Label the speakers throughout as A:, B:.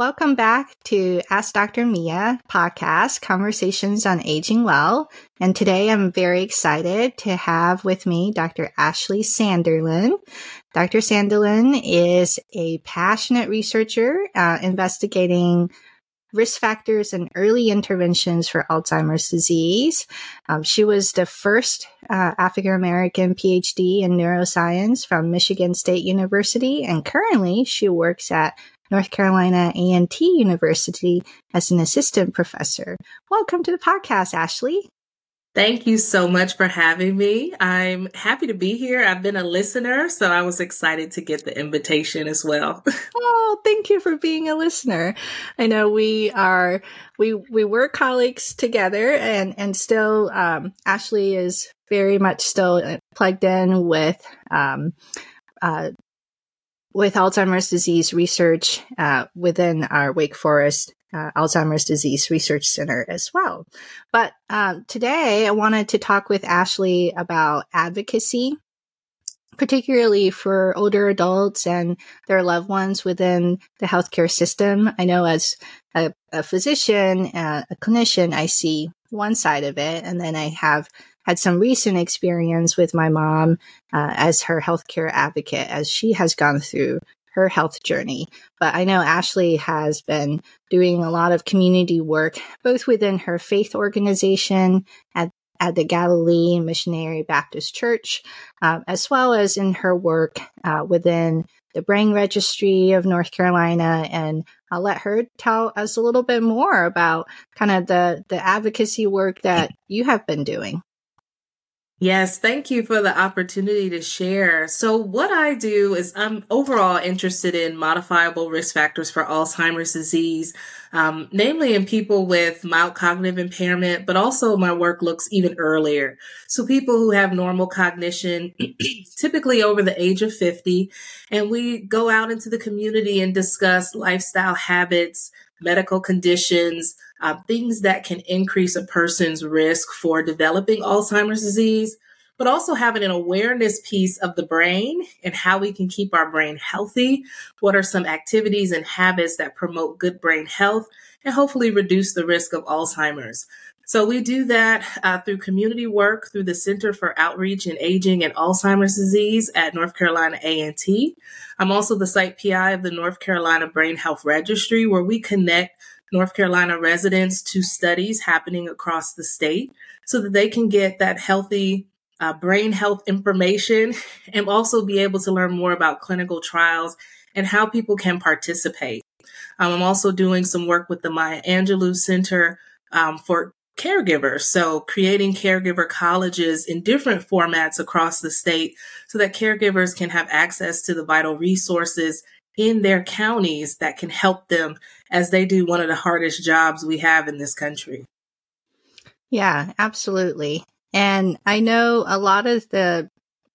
A: Welcome back to Ask Dr. Mia podcast, Conversations on Aging Well. And today I'm very excited to have with me Dr. Ashley Sanderlin. Dr. Sanderlin is a passionate researcher uh, investigating risk factors and early interventions for Alzheimer's disease. Um, she was the first uh, African American PhD in neuroscience from Michigan State University, and currently she works at North Carolina A&T University as an assistant professor. Welcome to the podcast, Ashley.
B: Thank you so much for having me. I'm happy to be here. I've been a listener, so I was excited to get the invitation as well.
A: oh, thank you for being a listener. I know we are we we were colleagues together and and still um, Ashley is very much still plugged in with um, uh, with Alzheimer's disease research uh, within our Wake Forest uh, Alzheimer's Disease Research Center as well. But um, today I wanted to talk with Ashley about advocacy, particularly for older adults and their loved ones within the healthcare system. I know as a, a physician, uh, a clinician, I see one side of it, and then I have had some recent experience with my mom uh, as her healthcare advocate as she has gone through her health journey. But I know Ashley has been doing a lot of community work, both within her faith organization at, at the Galilee Missionary Baptist Church, uh, as well as in her work uh, within the Brain Registry of North Carolina. And I'll let her tell us a little bit more about kind of the, the advocacy work that you have been doing.
B: Yes, thank you for the opportunity to share. So, what I do is I'm overall interested in modifiable risk factors for Alzheimer's disease, um, namely in people with mild cognitive impairment, but also my work looks even earlier. So, people who have normal cognition, typically over the age of 50, and we go out into the community and discuss lifestyle habits, medical conditions, uh, things that can increase a person's risk for developing Alzheimer's disease, but also having an awareness piece of the brain and how we can keep our brain healthy. What are some activities and habits that promote good brain health and hopefully reduce the risk of Alzheimer's? So we do that uh, through community work through the Center for Outreach and Aging and Alzheimer's Disease at North Carolina A&T. I'm also the site PI of the North Carolina Brain Health Registry, where we connect North Carolina residents to studies happening across the state so that they can get that healthy uh, brain health information and also be able to learn more about clinical trials and how people can participate. Um, I'm also doing some work with the Maya Angelou Center um, for caregivers. So creating caregiver colleges in different formats across the state so that caregivers can have access to the vital resources in their counties that can help them as they do one of the hardest jobs we have in this country.
A: Yeah, absolutely. And I know a lot of the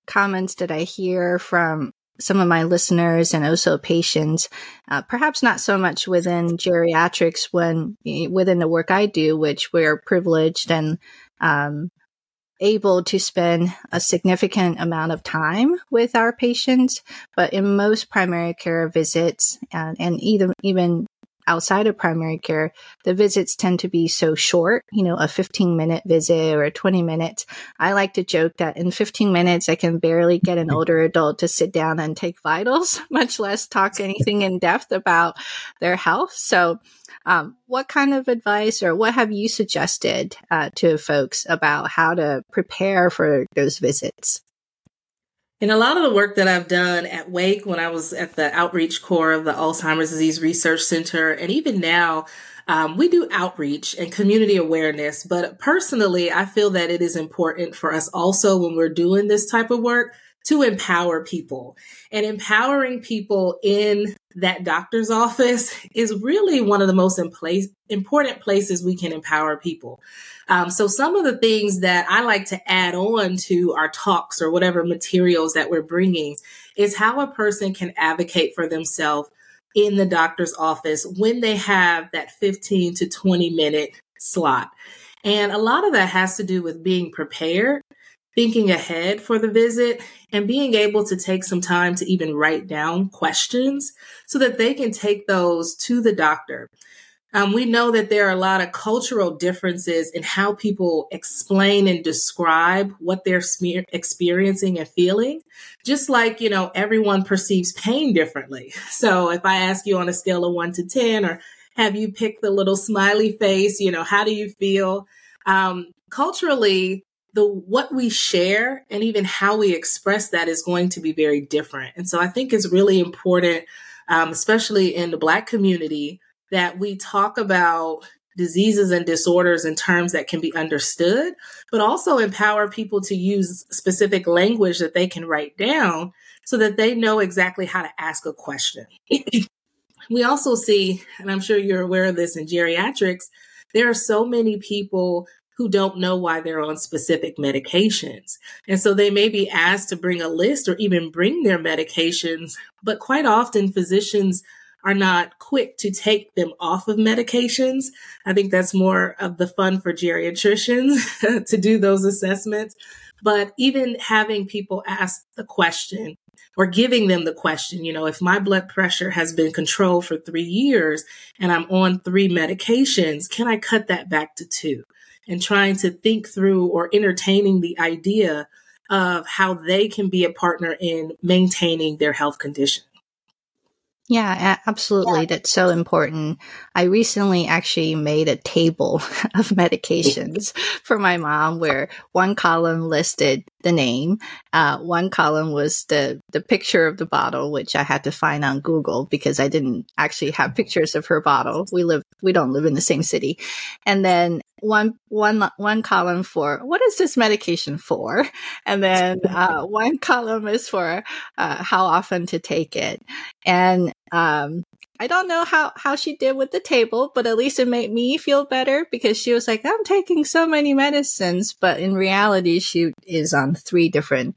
A: comments that I hear from some of my listeners and also patients, uh, perhaps not so much within geriatrics when within the work I do, which we're privileged and um, able to spend a significant amount of time with our patients, but in most primary care visits and, and even even outside of primary care, the visits tend to be so short, you know, a 15 minute visit or a 20 minutes. I like to joke that in 15 minutes, I can barely get an mm-hmm. older adult to sit down and take vitals, much less talk anything in depth about their health. So, um, what kind of advice or what have you suggested uh, to folks about how to prepare for those visits?
B: In a lot of the work that I've done at Wake, when I was at the outreach core of the Alzheimer's Disease Research Center, and even now, um, we do outreach and community awareness. But personally, I feel that it is important for us also when we're doing this type of work to empower people. And empowering people in that doctor's office is really one of the most important places we can empower people. Um, so some of the things that I like to add on to our talks or whatever materials that we're bringing is how a person can advocate for themselves in the doctor's office when they have that 15 to 20 minute slot. And a lot of that has to do with being prepared thinking ahead for the visit, and being able to take some time to even write down questions so that they can take those to the doctor. Um, we know that there are a lot of cultural differences in how people explain and describe what they're smear- experiencing and feeling, just like, you know, everyone perceives pain differently. So if I ask you on a scale of one to 10, or have you picked the little smiley face, you know, how do you feel? Um, culturally, the what we share and even how we express that is going to be very different. And so I think it's really important, um, especially in the Black community, that we talk about diseases and disorders in terms that can be understood, but also empower people to use specific language that they can write down so that they know exactly how to ask a question. we also see, and I'm sure you're aware of this in geriatrics, there are so many people who don't know why they're on specific medications. And so they may be asked to bring a list or even bring their medications, but quite often physicians are not quick to take them off of medications. I think that's more of the fun for geriatricians to do those assessments. But even having people ask the question or giving them the question, you know, if my blood pressure has been controlled for three years and I'm on three medications, can I cut that back to two? And trying to think through or entertaining the idea of how they can be a partner in maintaining their health condition.
A: Yeah, absolutely. Yeah. That's so important. I recently actually made a table of medications for my mom where one column listed the name. Uh, one column was the, the picture of the bottle, which I had to find on Google because I didn't actually have pictures of her bottle. We live, we don't live in the same city. And then one, one, one column for what is this medication for? And then, uh, one column is for, uh, how often to take it. And um, I don't know how, how she did with the table, but at least it made me feel better because she was like, I'm taking so many medicines, but in reality, she is on three different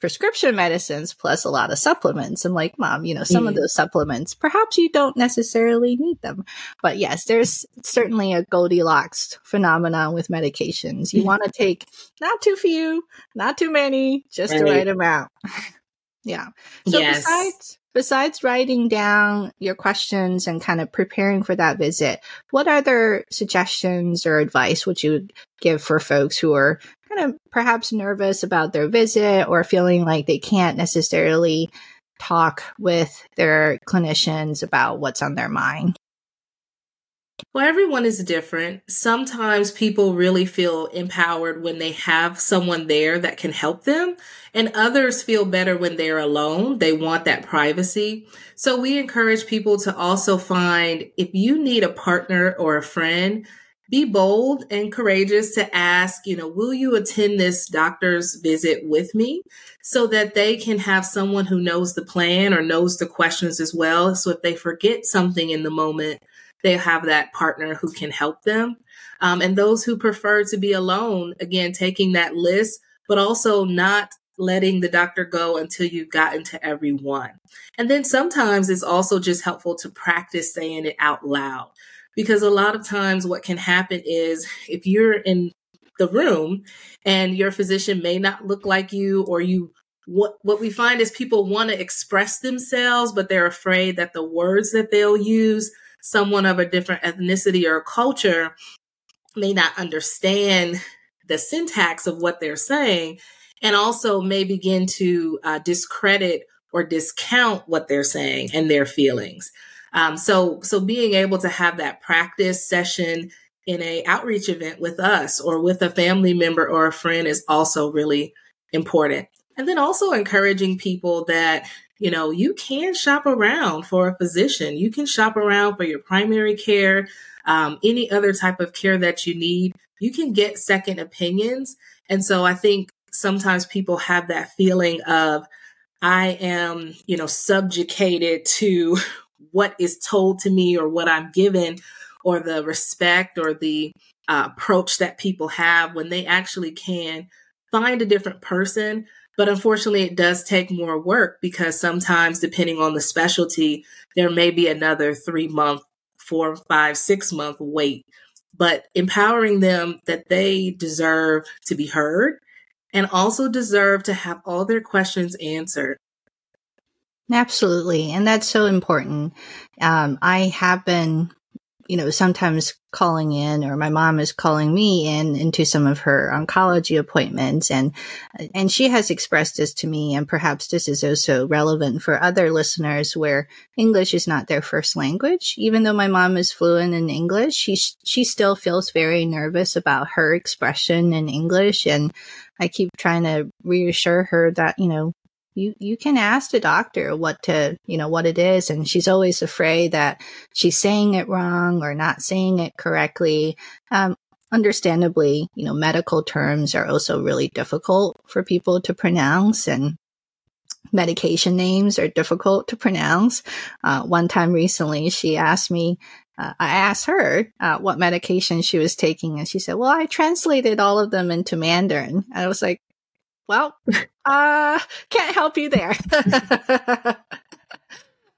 A: prescription medicines plus a lot of supplements. I'm like, mom, you know, some mm. of those supplements, perhaps you don't necessarily need them. But yes, there's certainly a Goldilocks phenomenon with medications. You mm. want to take not too few, not too many, just right. the right amount. yeah. So yes. besides besides writing down your questions and kind of preparing for that visit, what other suggestions or advice would you give for folks who are kind of perhaps nervous about their visit or feeling like they can't necessarily talk with their clinicians about what's on their mind?
B: Well, everyone is different. Sometimes people really feel empowered when they have someone there that can help them, and others feel better when they're alone. They want that privacy. So we encourage people to also find if you need a partner or a friend, be bold and courageous to ask, you know, will you attend this doctor's visit with me so that they can have someone who knows the plan or knows the questions as well. So if they forget something in the moment, they have that partner who can help them. Um, and those who prefer to be alone, again, taking that list, but also not letting the doctor go until you've gotten to every one. And then sometimes it's also just helpful to practice saying it out loud because a lot of times what can happen is if you're in the room and your physician may not look like you or you what what we find is people want to express themselves but they're afraid that the words that they'll use someone of a different ethnicity or culture may not understand the syntax of what they're saying and also may begin to uh, discredit or discount what they're saying and their feelings um, so so being able to have that practice session in a outreach event with us or with a family member or a friend is also really important and then also encouraging people that you know, you can shop around for a physician. You can shop around for your primary care, um, any other type of care that you need. You can get second opinions. And so I think sometimes people have that feeling of, I am, you know, subjugated to what is told to me or what I'm given or the respect or the uh, approach that people have when they actually can find a different person but unfortunately, it does take more work because sometimes, depending on the specialty, there may be another three month, four, five, six month wait. But empowering them that they deserve to be heard and also deserve to have all their questions answered.
A: Absolutely. And that's so important. Um, I have been you know, sometimes calling in or my mom is calling me in into some of her oncology appointments and and she has expressed this to me and perhaps this is also relevant for other listeners where English is not their first language even though my mom is fluent in English she she still feels very nervous about her expression in English and I keep trying to reassure her that you know you you can ask the doctor what to you know what it is and she's always afraid that she's saying it wrong or not saying it correctly um, understandably you know medical terms are also really difficult for people to pronounce and medication names are difficult to pronounce uh, one time recently she asked me uh, I asked her uh, what medication she was taking, and she said, "Well, I translated all of them into Mandarin." And I was like, well, uh, can't help you there.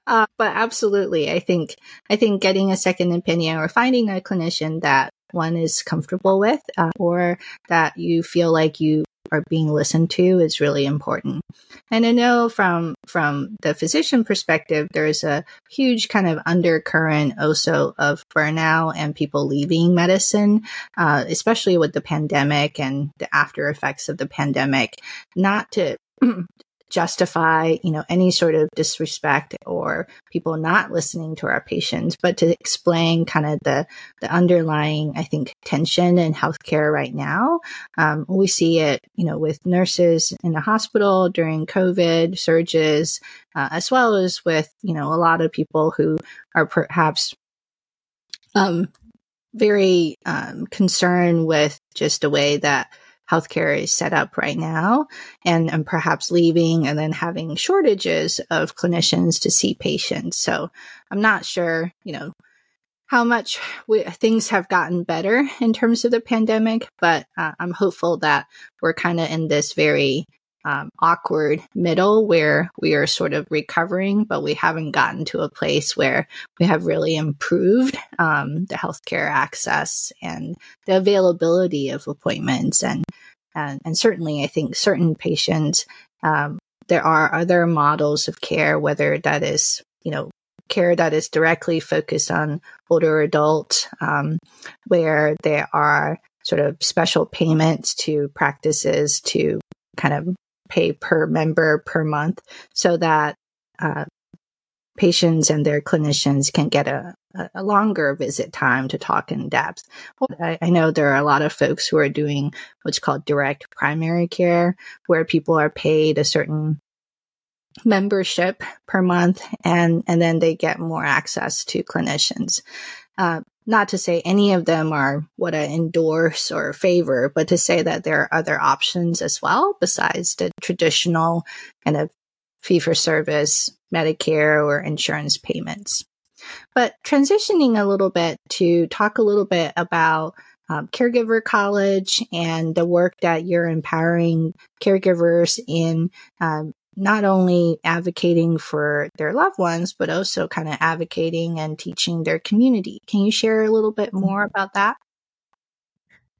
A: uh, but absolutely, I think I think getting a second opinion or finding a clinician that one is comfortable with, uh, or that you feel like you are being listened to is really important. And I know from from the physician perspective, there's a huge kind of undercurrent also of burnout and people leaving medicine, uh, especially with the pandemic and the after effects of the pandemic. Not to justify, you know, any sort of disrespect or people not listening to our patients, but to explain kind of the, the underlying, I think, tension in healthcare right now. Um, we see it, you know, with nurses in the hospital during COVID surges, uh, as well as with, you know, a lot of people who are perhaps, um, very um, concerned with just the way that healthcare is set up right now and, and perhaps leaving and then having shortages of clinicians to see patients. So I'm not sure, you know, how much we, things have gotten better in terms of the pandemic, but uh, I'm hopeful that we're kind of in this very um, awkward middle where we are sort of recovering, but we haven't gotten to a place where we have really improved um, the healthcare access and the availability of appointments. And, and, and certainly, I think certain patients, um, there are other models of care, whether that is, you know, care that is directly focused on older adults, um, where there are sort of special payments to practices to kind of pay per member per month so that uh, patients and their clinicians can get a, a, longer visit time to talk in depth. I, I, know there are a lot of folks who are doing what's called direct primary care, where people are paid a certain membership per month and, and then they get more access to clinicians. Uh, not to say any of them are what I endorse or favor, but to say that there are other options as well besides the traditional kind of fee for service, Medicare, or insurance payments. But transitioning a little bit to talk a little bit about um, Caregiver College and the work that you're empowering caregivers in um, not only advocating for their loved ones, but also kind of advocating and teaching their community. Can you share a little bit mm-hmm. more about that?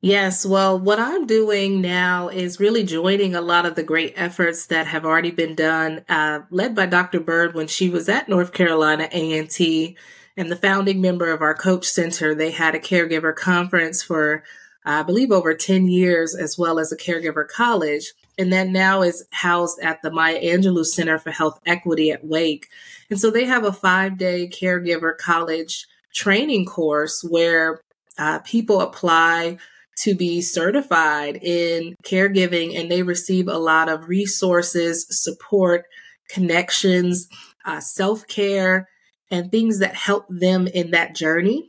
B: Yes, well, what I'm doing now is really joining a lot of the great efforts that have already been done, uh, led by Dr. Bird when she was at North Carolina A&T and the founding member of our COAACH Center. They had a caregiver conference for, I believe, over 10 years, as well as a caregiver college and that now is housed at the Maya Angelou Center for Health Equity at Wake. And so they have a five day caregiver college training course where uh, people apply to be certified in caregiving and they receive a lot of resources, support, connections, uh, self care, and things that help them in that journey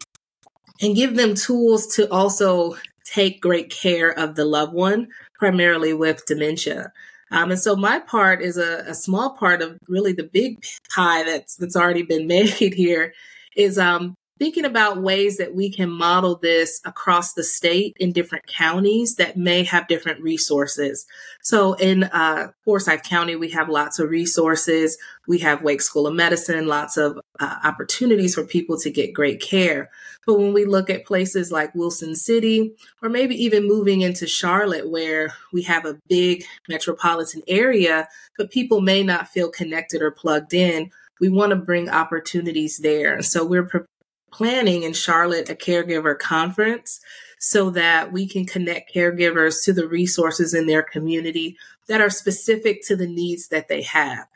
B: and give them tools to also take great care of the loved one primarily with dementia. Um, and so my part is a, a, small part of really the big pie that's that's already been made here is um, thinking about ways that we can model this across the state in different counties that may have different resources. So in uh, Forsyth County, we have lots of resources. We have Wake School of Medicine, lots of uh, opportunities for people to get great care. But when we look at places like Wilson City, or maybe even moving into Charlotte, where we have a big metropolitan area, but people may not feel connected or plugged in, we want to bring opportunities there. So we're planning in Charlotte a caregiver conference so that we can connect caregivers to the resources in their community that are specific to the needs that they have.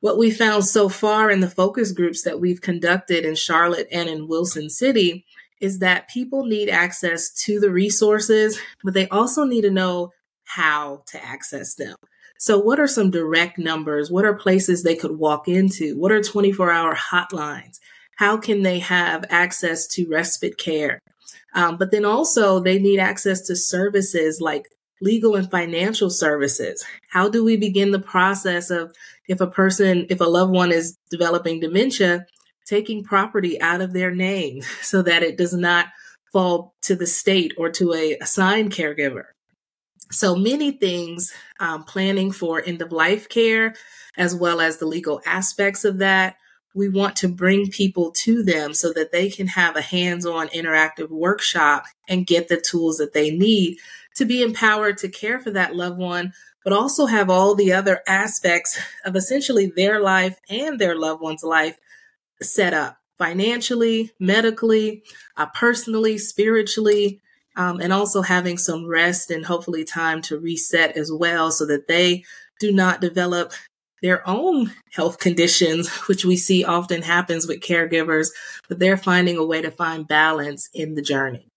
B: What we found so far in the focus groups that we've conducted in Charlotte and in Wilson City is that people need access to the resources, but they also need to know how to access them. So, what are some direct numbers? What are places they could walk into? What are 24 hour hotlines? How can they have access to respite care? Um, but then also they need access to services like legal and financial services. How do we begin the process of if a person, if a loved one is developing dementia, taking property out of their name so that it does not fall to the state or to a assigned caregiver? So many things, um, planning for end of life care, as well as the legal aspects of that, we want to bring people to them so that they can have a hands on interactive workshop and get the tools that they need to be empowered to care for that loved one, but also have all the other aspects of essentially their life and their loved one's life set up financially, medically, uh, personally, spiritually. Um, and also having some rest and hopefully time to reset as well so that they do not develop their own health conditions, which we see often happens with caregivers, but they're finding a way to find balance in the journey.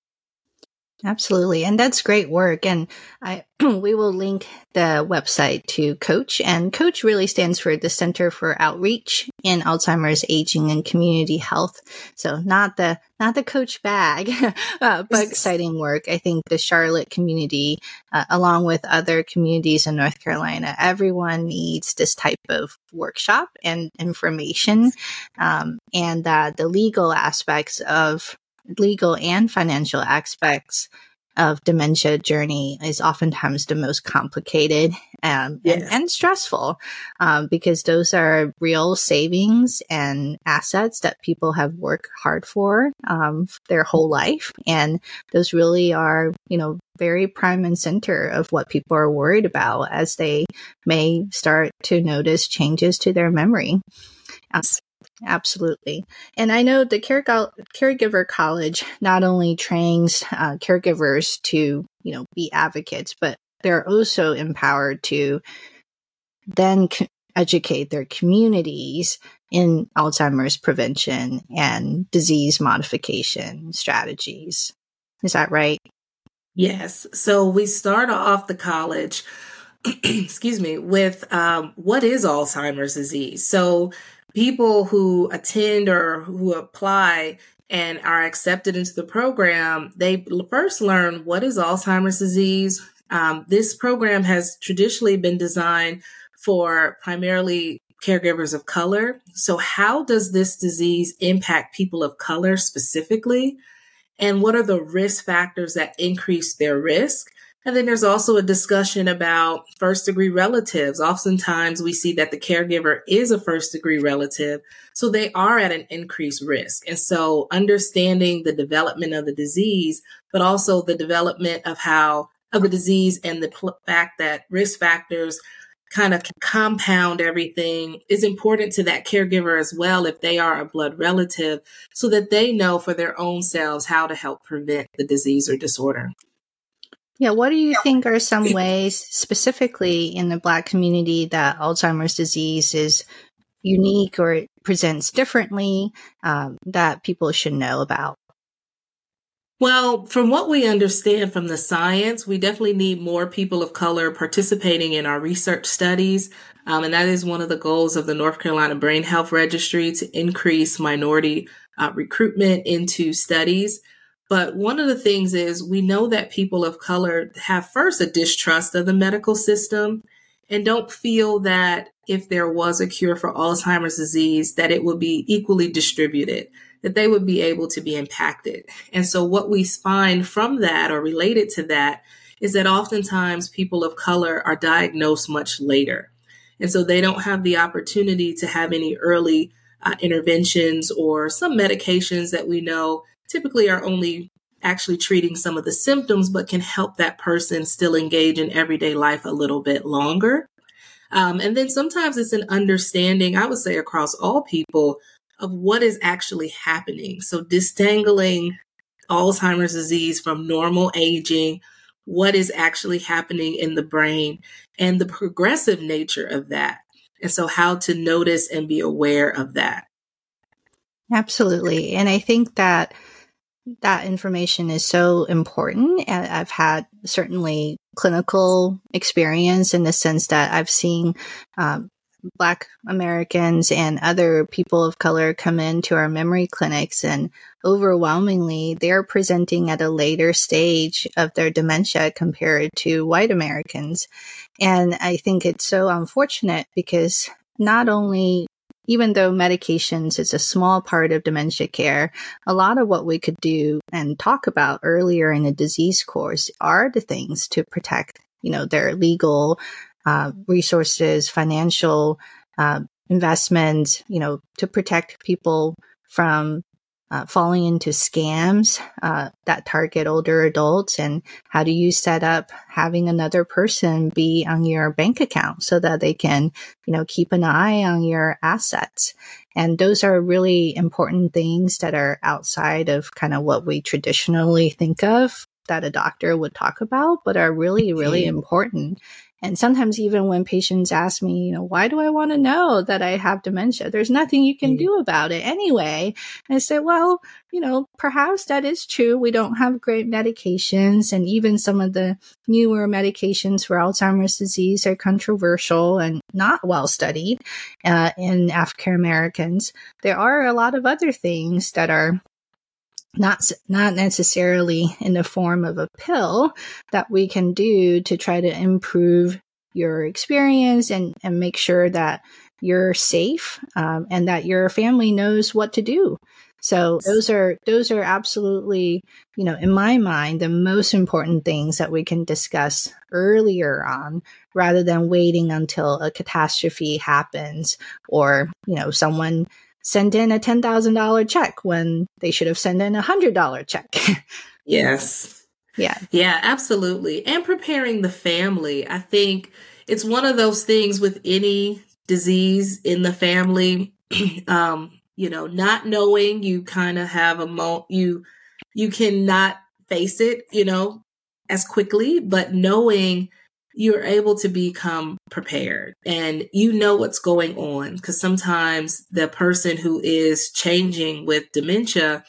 A: Absolutely. And that's great work. And I, we will link the website to COAACH and COAACH really stands for the Center for Outreach in Alzheimer's Aging and Community Health. So not the, not the coach bag, uh, but exciting work. I think the Charlotte community, uh, along with other communities in North Carolina, everyone needs this type of workshop and information. Um, and uh, the legal aspects of legal and financial aspects of dementia journey is oftentimes the most complicated um, yes. and, and, stressful um, because those are real savings and assets that people have worked hard for um, their whole life. And those really are you know very prime and center of what people are worried about as they may start to notice changes to their memory Absolutely. And I know the Care- Caregiver College not only trains uh, caregivers to, you know, be advocates, but they're also empowered to then co- educate their communities in Alzheimer's prevention and disease modification strategies. Is that right?
B: Yes. So we start off the college, excuse me, with um, what is Alzheimer's disease? So people who attend or who apply and are accepted into the program, they first learn what is Alzheimer's disease. Um, this program has traditionally been designed for primarily caregivers of color. So, how does this disease impact people of color specifically? And what are the risk factors that increase their risk? And then there's also a discussion about first degree relatives. Oftentimes we see that the caregiver is a first degree relative, so they are at an increased risk. And so understanding the development of the disease, but also the development of how, of the disease and the fact that risk factors kind of compound everything is important to that caregiver as well if they are a blood relative so that they know for their own selves how to help prevent the disease or disorder.
A: Yeah, what do you think are some ways, specifically in the Black community, that Alzheimer's disease is unique or presents differently um, that people should know about?
B: Well, from what we understand from the science, we definitely need more people of color participating in our research studies. Um, and that is one of the goals of the North Carolina Brain Health Registry to increase minority uh, recruitment into studies. But one of the things is we know that people of color have first a distrust of the medical system and don't feel that if there was a cure for Alzheimer's disease, that it would be equally distributed. that they would be able to be impacted. And so what we find from that or related to that is that oftentimes people of color are diagnosed much later. And so they don't have the opportunity to have any early uh, interventions or some medications that we know typically are only actually treating some of the symptoms, but can help that person still engage in everyday life a little bit longer. Um, and then sometimes it's an understanding, I would say, across all people of what is actually happening. So distangling Alzheimer's disease from normal aging, what is actually happening in the brain, and the progressive nature of that. And so, how to notice and be aware of that.
A: Absolutely. And I think that that information is so important. I've had certainly clinical experience in the sense that I've seen um, Black Americans and other people of color come into our memory clinics, and overwhelmingly, they're presenting at a later stage of their dementia compared to white Americans. And I think it's so unfortunate because not only even though medications is a small part of dementia care, a lot of what we could do and talk about earlier in the disease course are the things to protect, you know, their legal uh, resources, financial uh, investments, you know, to protect people from uh, falling into scams uh, that target older adults and how do you set up having another person be on your bank account so that they can you know keep an eye on your assets? And those are really important things that are outside of kind of what we traditionally think of that a doctor would talk about but are really really important and sometimes even when patients ask me, you know, why do I want to know that I have dementia? There's nothing you can mm-hmm. do about it anyway. And I say, well, you know, perhaps that is true. We don't have great medications and even some of the newer medications for Alzheimer's disease are controversial and not well studied uh, in African Americans. There are a lot of other things that are not not necessarily in the form of a pill that we can do to try to improve your experience and and make sure that you're safe um, and that your family knows what to do. So those are those are absolutely you know in my mind the most important things that we can discuss earlier on rather than waiting until a catastrophe happens or you know someone send in a $10,000 check when they should have sent in a $100 check.
B: yes.
A: Yeah.
B: Yeah, absolutely. And preparing the family. I think it's one of those things with any disease in the family. um, you know, not knowing you kind of have a mo you you cannot face it, you know, as quickly, but knowing you're able to become prepared and you know what's going on. Because sometimes the person who is changing with dementia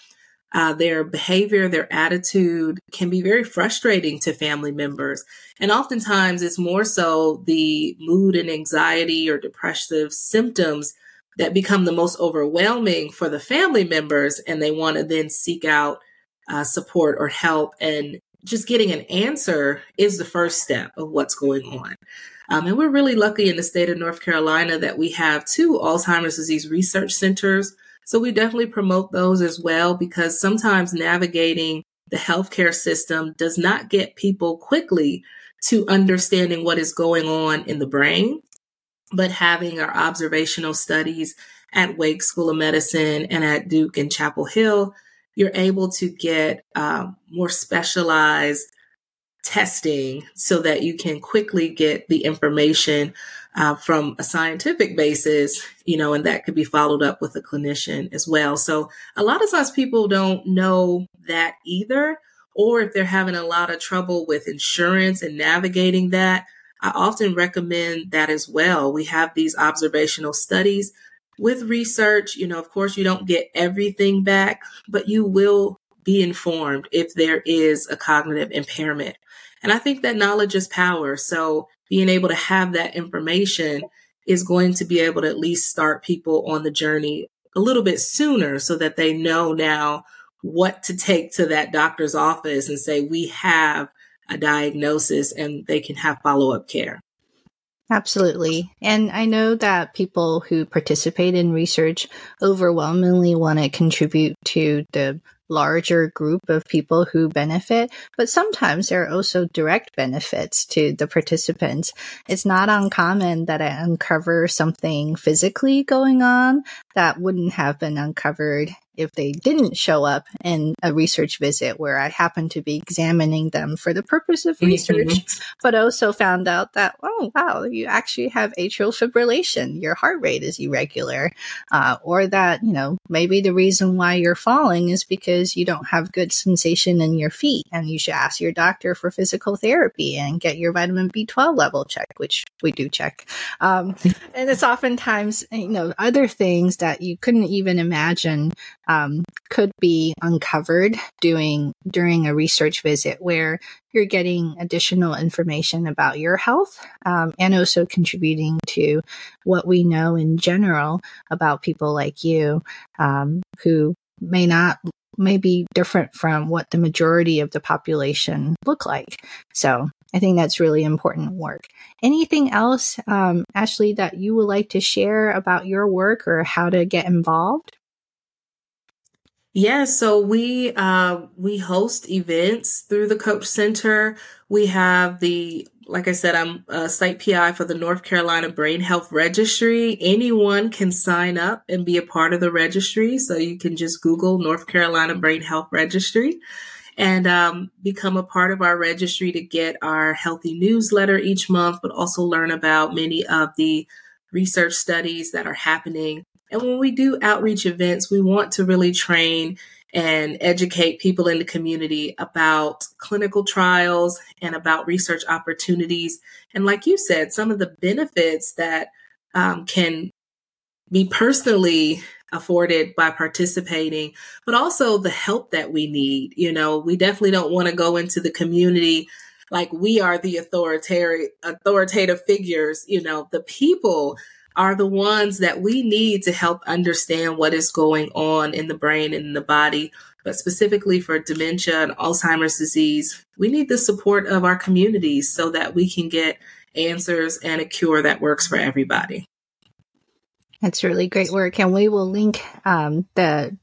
B: uh, their behavior their attitude can be very frustrating to family members. And oftentimes it's more so the mood and anxiety or depressive symptoms that become the most overwhelming for the family members and they want to then seek out uh, support or help and just getting an answer is the first step of what's going on. Um, and we're really lucky in the state of North Carolina that we have two Alzheimer's disease research centers. So we definitely promote those as well because sometimes navigating the healthcare system does not get people quickly to understanding what is going on in the brain. But having our observational studies at Wake School of Medicine and at Duke and Chapel Hill you're able to get um, more specialized testing so that you can quickly get the information uh, from a scientific basis, you know, and that could be followed up with a clinician as well. So a lot of times people don't know that either, or if they're having a lot of trouble with insurance and navigating that, I often recommend that as well. We have these observational studies with research, you know, of course, you don't get everything back, but you will be informed if there is a cognitive impairment. And I think that knowledge is power. So being able to have that information is going to be able to at least start people on the journey a little bit sooner so that they know now what to take to that doctor's office and say, we have a diagnosis and they can have follow up care.
A: Absolutely. And I know that people who participate in research overwhelmingly want to contribute to the larger group of people who benefit, but sometimes there are also direct benefits to the participants. It's not uncommon that I uncover something physically going on that wouldn't have been uncovered if they didn't show up in a research visit where I happened to be examining them for the purpose of research, mm-hmm. but also found out that, oh, wow, you actually have atrial fibrillation. Your heart rate is irregular. Uh, or that, you know, maybe the reason why you're falling is because you don't have good sensation in your feet and you should ask your doctor for physical therapy and get your vitamin B12 level checked, which we do check. Um, and it's oftentimes, you know, other things that you couldn't even imagine um, could be uncovered doing during a research visit where you're getting additional information about your health um, and also contributing to what we know in general about people like you um, who may not may be different from what the majority of the population look like so I think that's really important work. Anything else, um, Ashley, that you would like to share about your work or how to get involved?
B: Yeah, so we uh, we host events through the COAACH Center. We have the like I said, I'm a site PI for the North Carolina Brain Health Registry. Anyone can sign up and be a part of the registry. So you can just Google North Carolina Brain Health Registry and um, become a part of our registry to get our healthy newsletter each month, but also learn about many of the research studies that are happening and when we do outreach events, we want to really train and educate people in the community about clinical trials and about research opportunities. And like you said, some of the benefits that um, can be personally afforded by participating, but also the help that we need. You know, we definitely don't want to go into the community like we are the authoritative authoritative figures. You know, the people are the ones that we need to help understand what is going on in the brain and in the body. But specifically for dementia and Alzheimer's disease, we need the support of our communities so that we can get answers and a cure that works for everybody.
A: That's really great work. And we will link um, the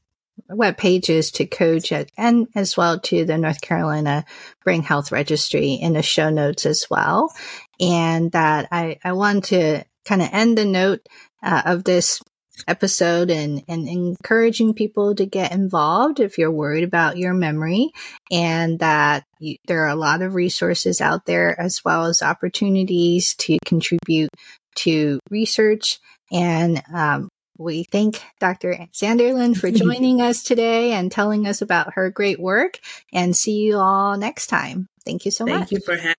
A: web pages to COAACH and as well to the North Carolina Brain Health Registry in the show notes as well. And that I, I want to kind of end the note uh, of this episode and, and encouraging people to get involved if you're worried about your memory and that you, there are a lot of resources out there as well as opportunities to contribute to research and um, we thank Dr. Sanderlin for joining us today and telling us about her great work and see you all next time. Thank you so
B: thank
A: much.
B: Thank you for having